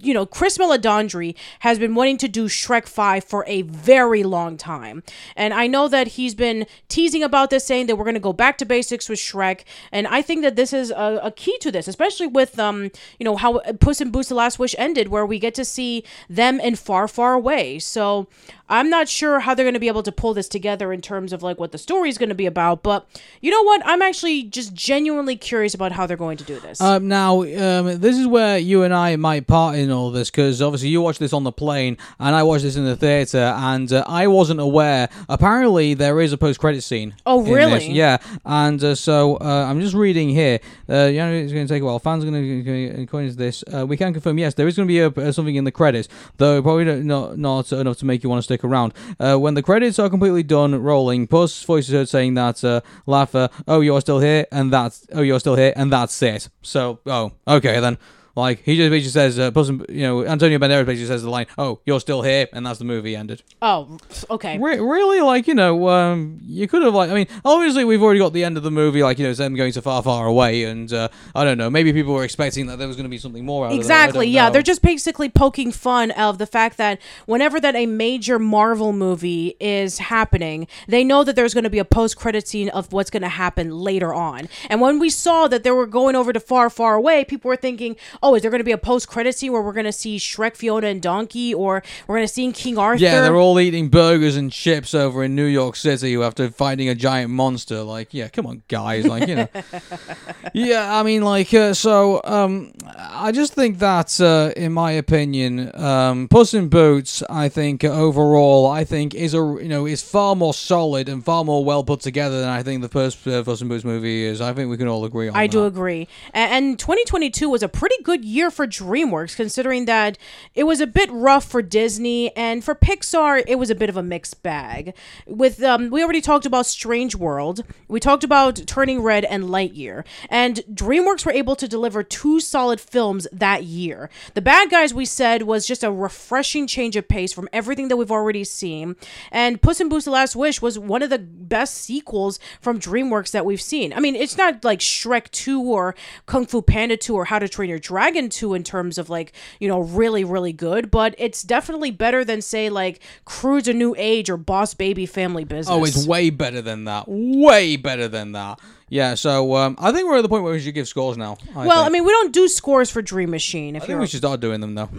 you know Chris Meledandri has been wanting to do Shrek 5 for a very long time, and I know that he's been teasing about this, saying that we're going to go back to basics with Shrek. And I think that this is a, a key to this, especially with um you know how Puss in Boots: The Last Wish ended, where we get to see them in far, far away. So I'm not sure how they're going to be able to pull this together in terms of like what the story is going to be about. But you know what? I'm actually just genuinely curious about how they're going to do this. Um, now, um, this is where you and I might part in all this because obviously you watched this on the plane and I watched this in the theater, and uh, I wasn't aware. Apparently, there is a post-credit scene. Oh, really? Yeah, and uh, so uh, I'm just reading here. Uh, you know, it's going to take a while. Fans are going to according to this. Uh, we can confirm yes, there is going to be a, uh, something in the credits, though probably not not, not enough to make you want to stick around. Uh, when the credits are completely done rolling, Puss' voice is heard saying that uh, Laugher, oh you're still here, and that's oh you're still here, and that's it. So oh okay then. Like he just basically says, uh, and, you know, Antonio Banderas basically says the line, "Oh, you're still here," and that's the movie ended. oh, okay. Re- really, like you know, um, you could have like, I mean, obviously we've already got the end of the movie, like you know, it's them going to far, far away, and uh, I don't know, maybe people were expecting that there was going to be something more. Out Exactly. Yeah, don't they're just basically poking fun of the fact that whenever that a major Marvel movie is happening, they know that there's going to be a post-credit scene of what's going to happen later on. And when we saw that they were going over to Far, Far Away, people were thinking, "Oh, is there going to be a post-credit scene where we're going to see Shrek, Fiona, and Donkey, or we're going to see King Arthur?" Yeah, they're all eating burgers and chips over in New York City after fighting a giant monster. Like, yeah, come on, guys. Like, you know. yeah, I mean, like, uh, so, um, I just think that, uh, in my opinion, um, Puss in Boots, I think, overall, I think is a, you know, is far more solid and far more well put together than I think the first uh, Puss in Boots movie is. I think we can all agree on I that. do agree. And 2022 was a pretty good year for DreamWorks, considering that it was a bit rough for Disney, and for Pixar, it was a bit of a mixed bag. With um, we already talked about Strange World, we talked about Turning Red and Lightyear, and DreamWorks were able to deliver two solid films that year. The Bad Guys, we said, was just a refreshing change of pace from everything that we've already seen, and Puss in Boots: The Last Wish was one of the best sequels from DreamWorks that we've seen. I mean, it's not like Shrek 2 or Kung Fu Panda 2 or How to Train Your Dragon 2 in terms of like, you know, really, really good, but it's definitely better than, say, like Croods a New Age or Boss Baby Family Business. Oh, it's way better than that. Way better than that. Yeah, so um, I think we're at the point where we should give scores now. I well, I mean, we don't do scores for Dream Machine. If I think we should start doing them though.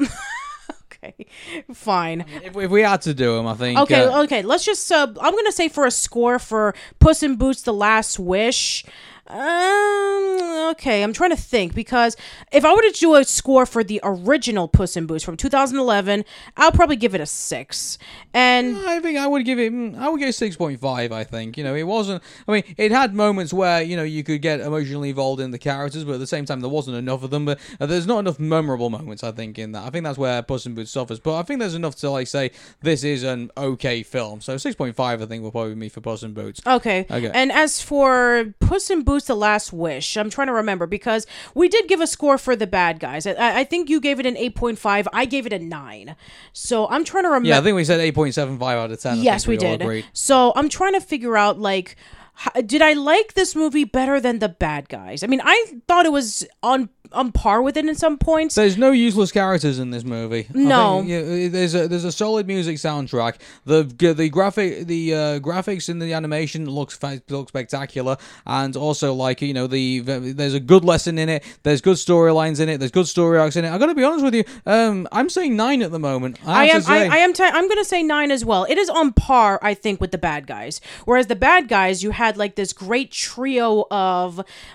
okay, fine. if, if we had to do them, I think. Okay, uh, okay. Let's just. Uh, I'm gonna say for a score for Puss in Boots: The Last Wish. Um. Okay, I'm trying to think because if I were to do a score for the original Puss in Boots from 2011, I'll probably give it a six. And I think I would give it. mm, I would give it six point five. I think you know it wasn't. I mean, it had moments where you know you could get emotionally involved in the characters, but at the same time there wasn't enough of them. But uh, there's not enough memorable moments. I think in that. I think that's where Puss in Boots suffers. But I think there's enough to like say this is an okay film. So six point five, I think, will probably be me for Puss in Boots. Okay. Okay. And as for Puss in Boots: The Last Wish, I'm trying to remember because we did give a score for the bad guys. I, I think you gave it an 8.5. I gave it a nine. So I'm trying to remember. Yeah, I think we said eight point seven five out of ten. I yes, think we, did. agreed. So I'm trying to figure out like. Did I like this movie better than the bad guys? I mean, I thought it was on on par with it in some points. There's no useless characters in this movie. No. think, there's a there's a solid music soundtrack. The the graphic the uh, graphics in the animation looks fa- look spectacular, and also like you know the there's a good lesson in it. There's good storylines in it. There's good story arcs in it. I got to be honest with you. Um, I'm saying nine at the moment. I have am. I, I am. T- I'm going to say nine as well. It is on par, I think, with the bad guys. Whereas the bad guys, you had like this great trio of,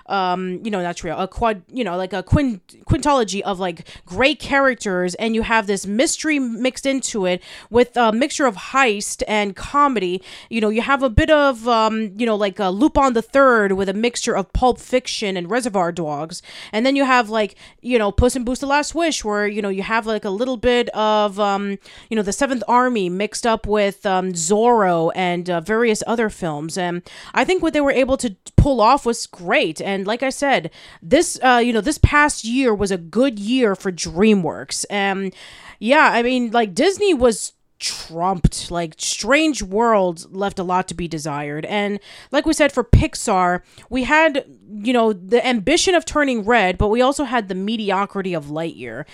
um, you know, not trio, a quad, you know, like a quin- quintology of like great characters, and you have this mystery mixed into it with a mixture of heist and comedy. You know, you have a bit of, um, you know, like a Lupin the Third with a mixture of Pulp Fiction and Reservoir Dogs, and then you have like, you know, Puss in Boots: The Last Wish, where you know you have like a little bit of, um, you know, the Seventh Army mixed up with um, Zorro and uh, various other films, and I think what they were able to pull off was great. And like I said, this, uh, you know, this past year was a good year for DreamWorks, and yeah, I mean, like Disney was trumped. Like strange world left a lot to be desired. And like we said for pixar we had you know the ambition of turning red but we also had the mediocrity of lightyear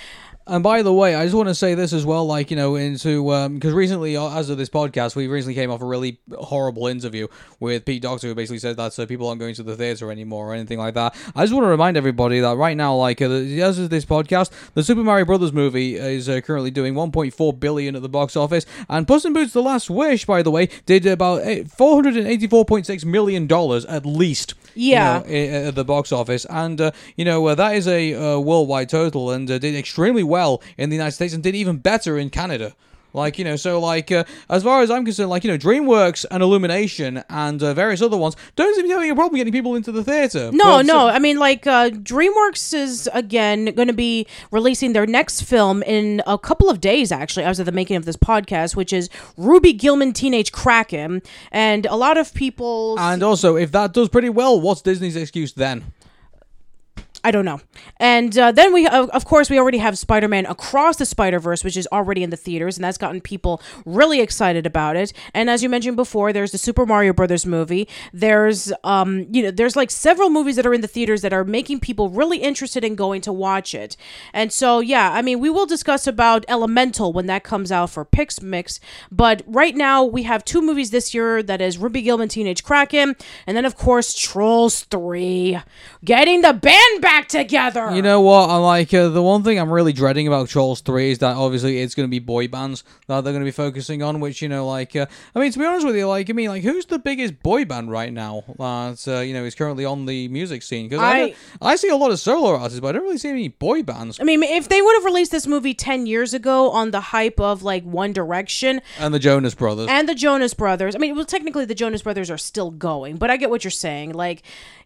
And by the way, I just want to say this as well, like you know, into because recently, uh, as of this podcast, we recently came off a really horrible interview with Pete Docter, who basically said that so people aren't going to the theater anymore or anything like that. I just want to remind everybody that right now, like uh, as of this podcast, the Super Mario Brothers movie is uh, currently doing 1.4 billion at the box office, and Puss in Boots: The Last Wish, by the way, did about eh, 484.6 million dollars at least. you Yeah. know, at the box office, and uh, you know uh, that is a uh, worldwide total, and uh, did extremely well in the United States, and did even better in Canada. Like you know, so like uh, as far as I'm concerned, like you know, DreamWorks and Illumination and uh, various other ones don't seem to be having a problem getting people into the theater. No, But, no. uh, I mean, like, uh, DreamWorks is again going to be releasing their next film in a couple of days, actually, as of the making of this podcast, which is Ruby Gillman Teenage Kraken. And a lot of people. and also, if that does pretty well, what's Disney's excuse then? I don't know. And uh, then we, of of course, we already have Spider Man Across the Spider Verse, which is already in the theaters, and that's gotten people really excited about it. And as you mentioned before, there's the Super Mario Brothers movie. There's, um, you know, there's like several movies that are in the theaters that are making people really interested in going to watch it. And so, yeah, I mean, we will discuss about Elemental when that comes out for Pix Mix. But right now, we have two movies this year that is Ruby Gillman Teenage Kraken, and then of course Trolls Three, getting the band back together. You know what? I like uh, the one thing I'm really dreading about Trolls Three is that obviously it's going to be boy bands that they're going to be focusing on. Which you know, like, uh, I mean, to be honest with you, like, I mean, like, who's the biggest boy band right now that uh, you know is currently on the music scene? Because I, I- I see a lot of solo artists, but I don't really see any boy bands. I mean, if they would have released this movie 10 years ago on the hype of like One Direction And the Jonas Brothers. and the Jonas Brothers, I mean, well, technically the Jonas Brothers are still going, but I get what you're saying. Like,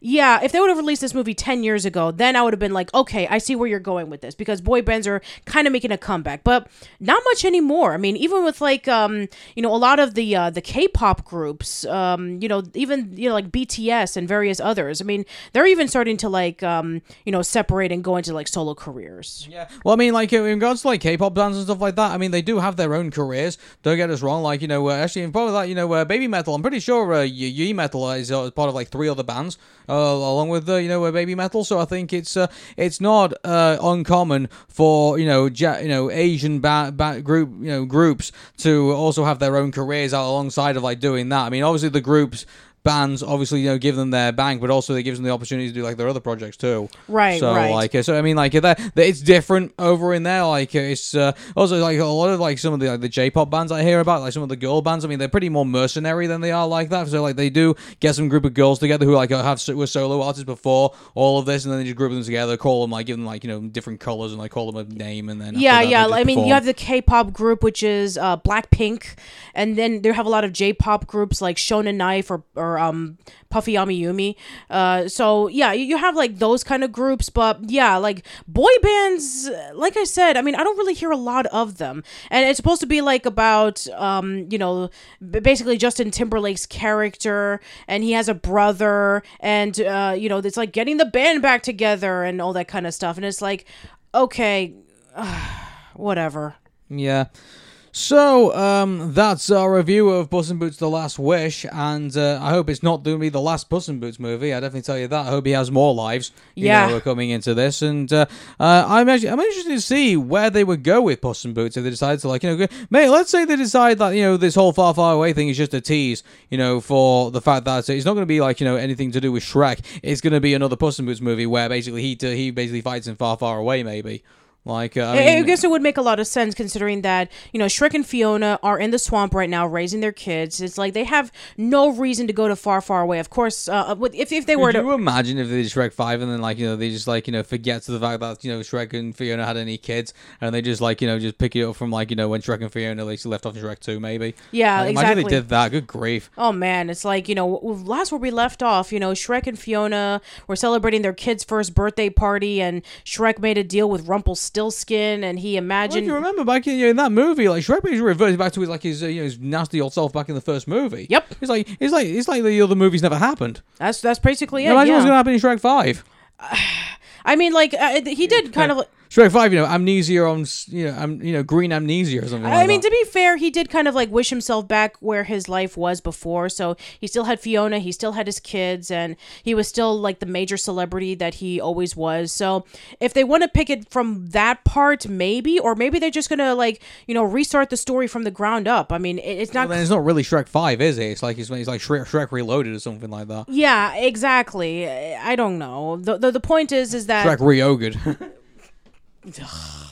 yeah, if they would have released this movie 10 years ago, then I would have been like, okay, I see where you're going with this because boy bands are kind of making a comeback, but not much anymore. I mean, even with like, um, you know, a lot of the, uh, the K-pop groups, um, you know, even, you know, like BTS and various others, I mean, they're even starting to like, um, you know, separate and go into like solo careers. Yeah. Well, I mean, like in regards to like K-pop bands and stuff like that, I mean, they do have their own careers. Don't get us wrong. Like you know, uh, actually, in part of that, you know, uh, Baby Metal. I'm pretty sure uh, Ye Metal is uh, part of like three other bands, uh, along with uh, you know, uh, Baby Metal. So I think it's uh, it's not uh, uncommon for you know, ja- you know, Asian ba- ba- group you know groups to also have their own careers out alongside of like doing that. I mean, obviously the groups. Bands obviously you know give them their bank, but also it gives them the opportunity to do like their other projects too. Right, So right. like, so I mean, like, that, it's different over in there. Like, it's uh, also like a lot of like some of the like the J-pop bands I hear about, like some of the girl bands. I mean, they're pretty more mercenary than they are like that. So like, they do get some group of girls together who like have were solo artists before all of this, and then they just group them together, call them like give them like you know different colors, and like call them a name, and then yeah that, yeah i mean perform. you have the k-pop group which is uh blackpink and then they have a lot of j-pop groups like shonen knife or, or um puffy amiyumi uh so yeah you, have like those kind of groups but yeah like boy bands uh, like i said i mean i don't really hear a lot of them and it's supposed to be like about um you know basically justin timberlake's character and he has a brother and uh you know it's like getting the band back together and all that kind of stuff and it's like okay whatever. Yeah. So, um, that's our review of Puss in Boots: The Last Wish, and uh, I hope it's not going to be the last Puss in Boots movie. I definitely tell you that. I hope he has more lives. You Yeah. know, coming into this, and uh, uh, I'm actually I'm interested to see where they would go with Puss in Boots if they decide to like you know, mate. Let's say they decide that you know this whole far far away thing is just a tease, you know, for the fact that it's not going to be like you know anything to do with Shrek. It's going to be another Puss in Boots movie where basically he he basically fights in far far away, maybe. Like, uh, I, I, I guess it would make a lot of sense considering that you know Shrek and Fiona are in the swamp right now raising their kids. It's like they have no reason to go to far, far away. Of course, uh, if if they were Could to you imagine if they did Shrek Five and then like you know they just like you know forget to the fact that you know Shrek and Fiona had any kids and they just like you know just pick it up from like you know when Shrek and Fiona like left off in Shrek Two maybe. Yeah, Like, Imagine exactly. they did that. Good grief. Oh man, it's like you know, last where we left off, you know, Shrek and Fiona were celebrating their kid's first birthday party, and Shrek made a deal with Rumpelstiltskin, and he Well, if imagined. you remember back in, you know, in that movie, like Shrek basically reverted back to his like his uh, you know his nasty old self back in the first movie. Yep. It's like it's like it's like the other movies never happened. that's that's basically it. Imagine what's gonna happen in Shrek Five. I mean, like uh, he did kind of. Shrek Five, you know, amnesia on you know, am, you know, green amnesia or something. I like mean, that. to be fair, he did kind of like wish himself back where his life was before. So he still had Fiona, he still had his kids, and he was still like the major celebrity that he always was. So if they want to pick it from that part, maybe, or maybe they're just gonna like you know restart the story from the ground up. I mean, it, it's not. Well, it's not really Shrek Five, is it? It's like it's, it's like Shrek, Shrek Reloaded or something like that. yeah, exactly. I don't know. The, the the point is is that Shrek じゃあ。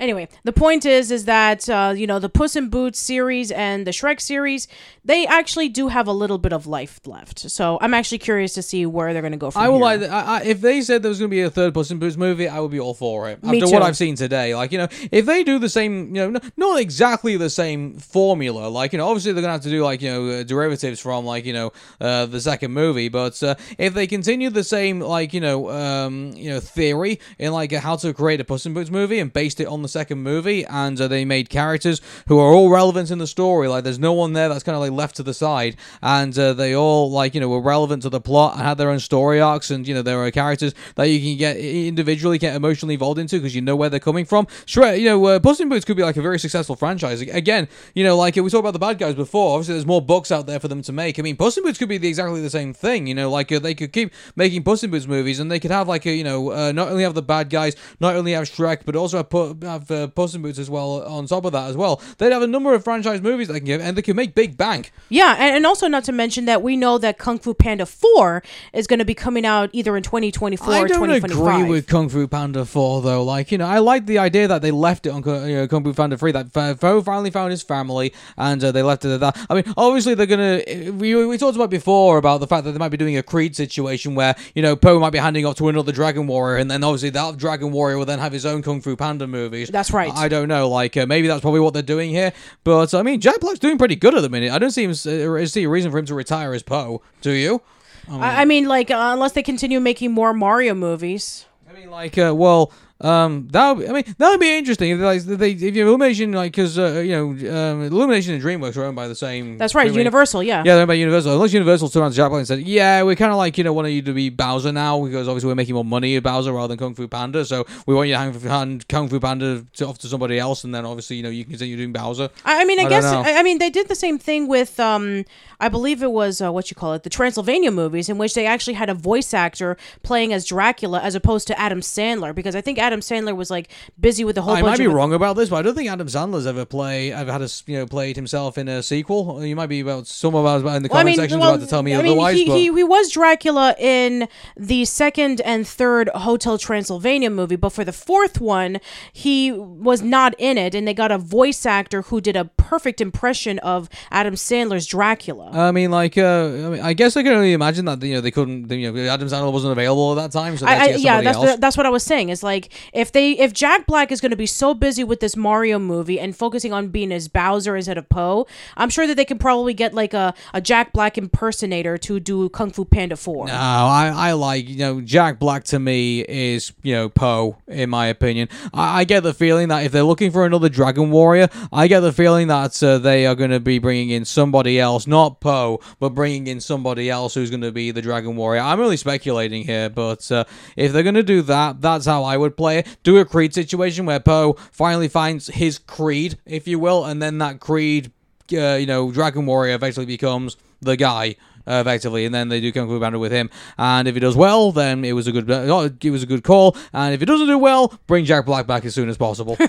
Anyway, the point is, is that uh, you know the Puss in Boots series and the Shrek series, they actually do have a little bit of life left. So I'm actually curious to see where they're going to go from I will here. like I, I, if they said there was going to be a third Puss in Boots movie, I would be all for it. Me After what. I've seen today, like you know, if they do the same, you know, not exactly the same formula, like you know, obviously they're going to have to do like you know uh, derivatives from like you know uh, the second movie, but uh, if they continue the same like you know um, you know theory in like how to create a Puss in Boots movie and based it on the second movie, and uh, they made characters who are all relevant in the story, like there's no one there that's kind of like left to the side, and uh, they all like you know were relevant to the plot and had their own story arcs, and you know there are characters that you can get individually get emotionally involved into because you know where they're coming from. Shrek, you know, uh, Puss in Boots could be like a very successful franchise. Again, you know, like we talked about the bad guys before. Obviously, there's more books out there for them to make. I mean, Puss in Boots could be the, exactly the same thing. You know, like uh, they could keep making Puss in Boots movies, and they could have like a you know uh, not only have the bad guys, not only have Shrek, but also have, have uh, Puss in Boots as well on top of that as well. They'd have a number of franchise movies they can give, and they could make big bank. yeah, and, and also not to mention that we know that Kung Fu Panda 4 is going to be coming out either in 2024 I or don't 2025. agree with Kung Fu Panda 4 though. Like, you know, I like the idea that they left it on you know, Kung Fu Panda 3 that Po finally found his family and uh, they left it at that. I mean, obviously they're going to we we talked about before about the fact that they might be doing a Creed situation where, you know, Po might be handing off to another Dragon Warrior and then obviously that Dragon Warrior will then have his own Kung Fu Panda That's right. I don't know, like uh, maybe that's probably what they're doing here, but I mean, Jack Black's doing pretty good at the minute. I don't see him uh, see a reason for him to retire as Po. Do you? I, I mean, like, uh, unless they continue making more Mario movies. I mean, like, uh, well, um, that would, I mean, that would be interesting if like they if you Illumination like because uh, you know um, Illumination and DreamWorks are owned by the same. That's right, Universal, yeah. Yeah, they're owned by Universal. Unless Universal turned around to Black and said, "Yeah, we kind of like you know want you to be Bowser now because obviously we're making more money at Bowser rather than Kung Fu Panda, so we want you to hand, hand Kung Fu Panda to, off to somebody else, and then obviously you know you can continue doing Bowser." I I mean, I, I guess. I, I mean they did the same thing with um, I believe it was uh, what you call it, the Transylvania movies, in which they actually had a voice actor playing as Dracula as opposed to Adam Sandler, because I think Adam Sandler was like busy with a whole thing. I bunch might be of wrong about this, but I don't think Adam Sandler's ever play ever had a you know played himself in a sequel. You might be about some of us in the Well, I mean, section well, about to tell me I mean, otherwise. he, but he, he was Dracula in the second and third Hotel Transylvania movie, but for the fourth one, he was not in it, and they got a voice actor who did a perfect impression of Adam Sandler's Dracula. I mean, like, uh, I mean, I guess I can only imagine that you know they couldn't, you know, Adam Sandler wasn't available at that time, so I, I, yeah, that's the, that's what I was saying. Is like if they if Jack Black is going to be so busy with this Mario movie and focusing on being as Bowser instead of Po, I'm sure that they can probably get like a, a Jack Black impersonator to do Kung Fu Panda Four. No, I, I like you know Jack Black to me is you know Po in my opinion. I, I get the feeling that if they're looking for another Dragon Warrior, I get the feeling that uh, they are going to be bringing in somebody else, not Poe, but bringing in somebody else who's going to be the Dragon Warrior. I'm only speculating here, but uh, if they're going to do that, that's how I would play it. Do a Creed situation where Po finally finds his Creed, if you will, and then that Creed uh, you know, Dragon Warrior eventually becomes the guy. Uh, effectively, and then they do Kung Fu Panda with him. And if he does well, then it was a good uh, it was a good call. And if he doesn't do well, bring Jack Black back as soon as possible.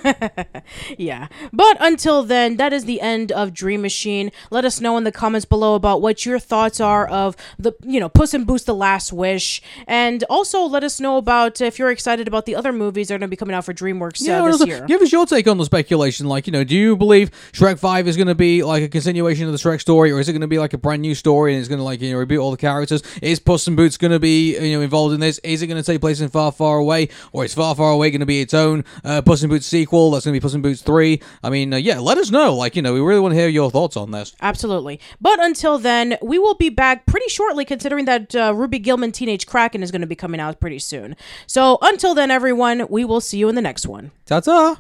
Yeah. But until then, that is the end of Dream Machine. Let us know in the comments below about what your thoughts are of the, you know, Puss in Boots The Last Wish. And also let us know about if you're excited about the other movies that are going to be coming out for DreamWorks uh, this also, year. Give us your take on the speculation. Like, you know, do you believe Shrek Five is going to be like a continuation of the Shrek story, or is it going to be like a brand new story and it's going to like you know reboot all the characters? Is Puss in Boots going to be you know involved in this? Is it going to take place in Far Far Away, or is Far Far Away going to be its own uh, Puss in Boots sequel? That's going to be Puss in Boots Three. I mean, uh, yeah, let us know. Like, you know, we really want to hear your thoughts on this. Absolutely. But until then, we will be back pretty shortly, considering that uh, Ruby Gillman Teenage Kraken is going to be coming out pretty soon. So until then, everyone, we will see you in the next one. Ta ta.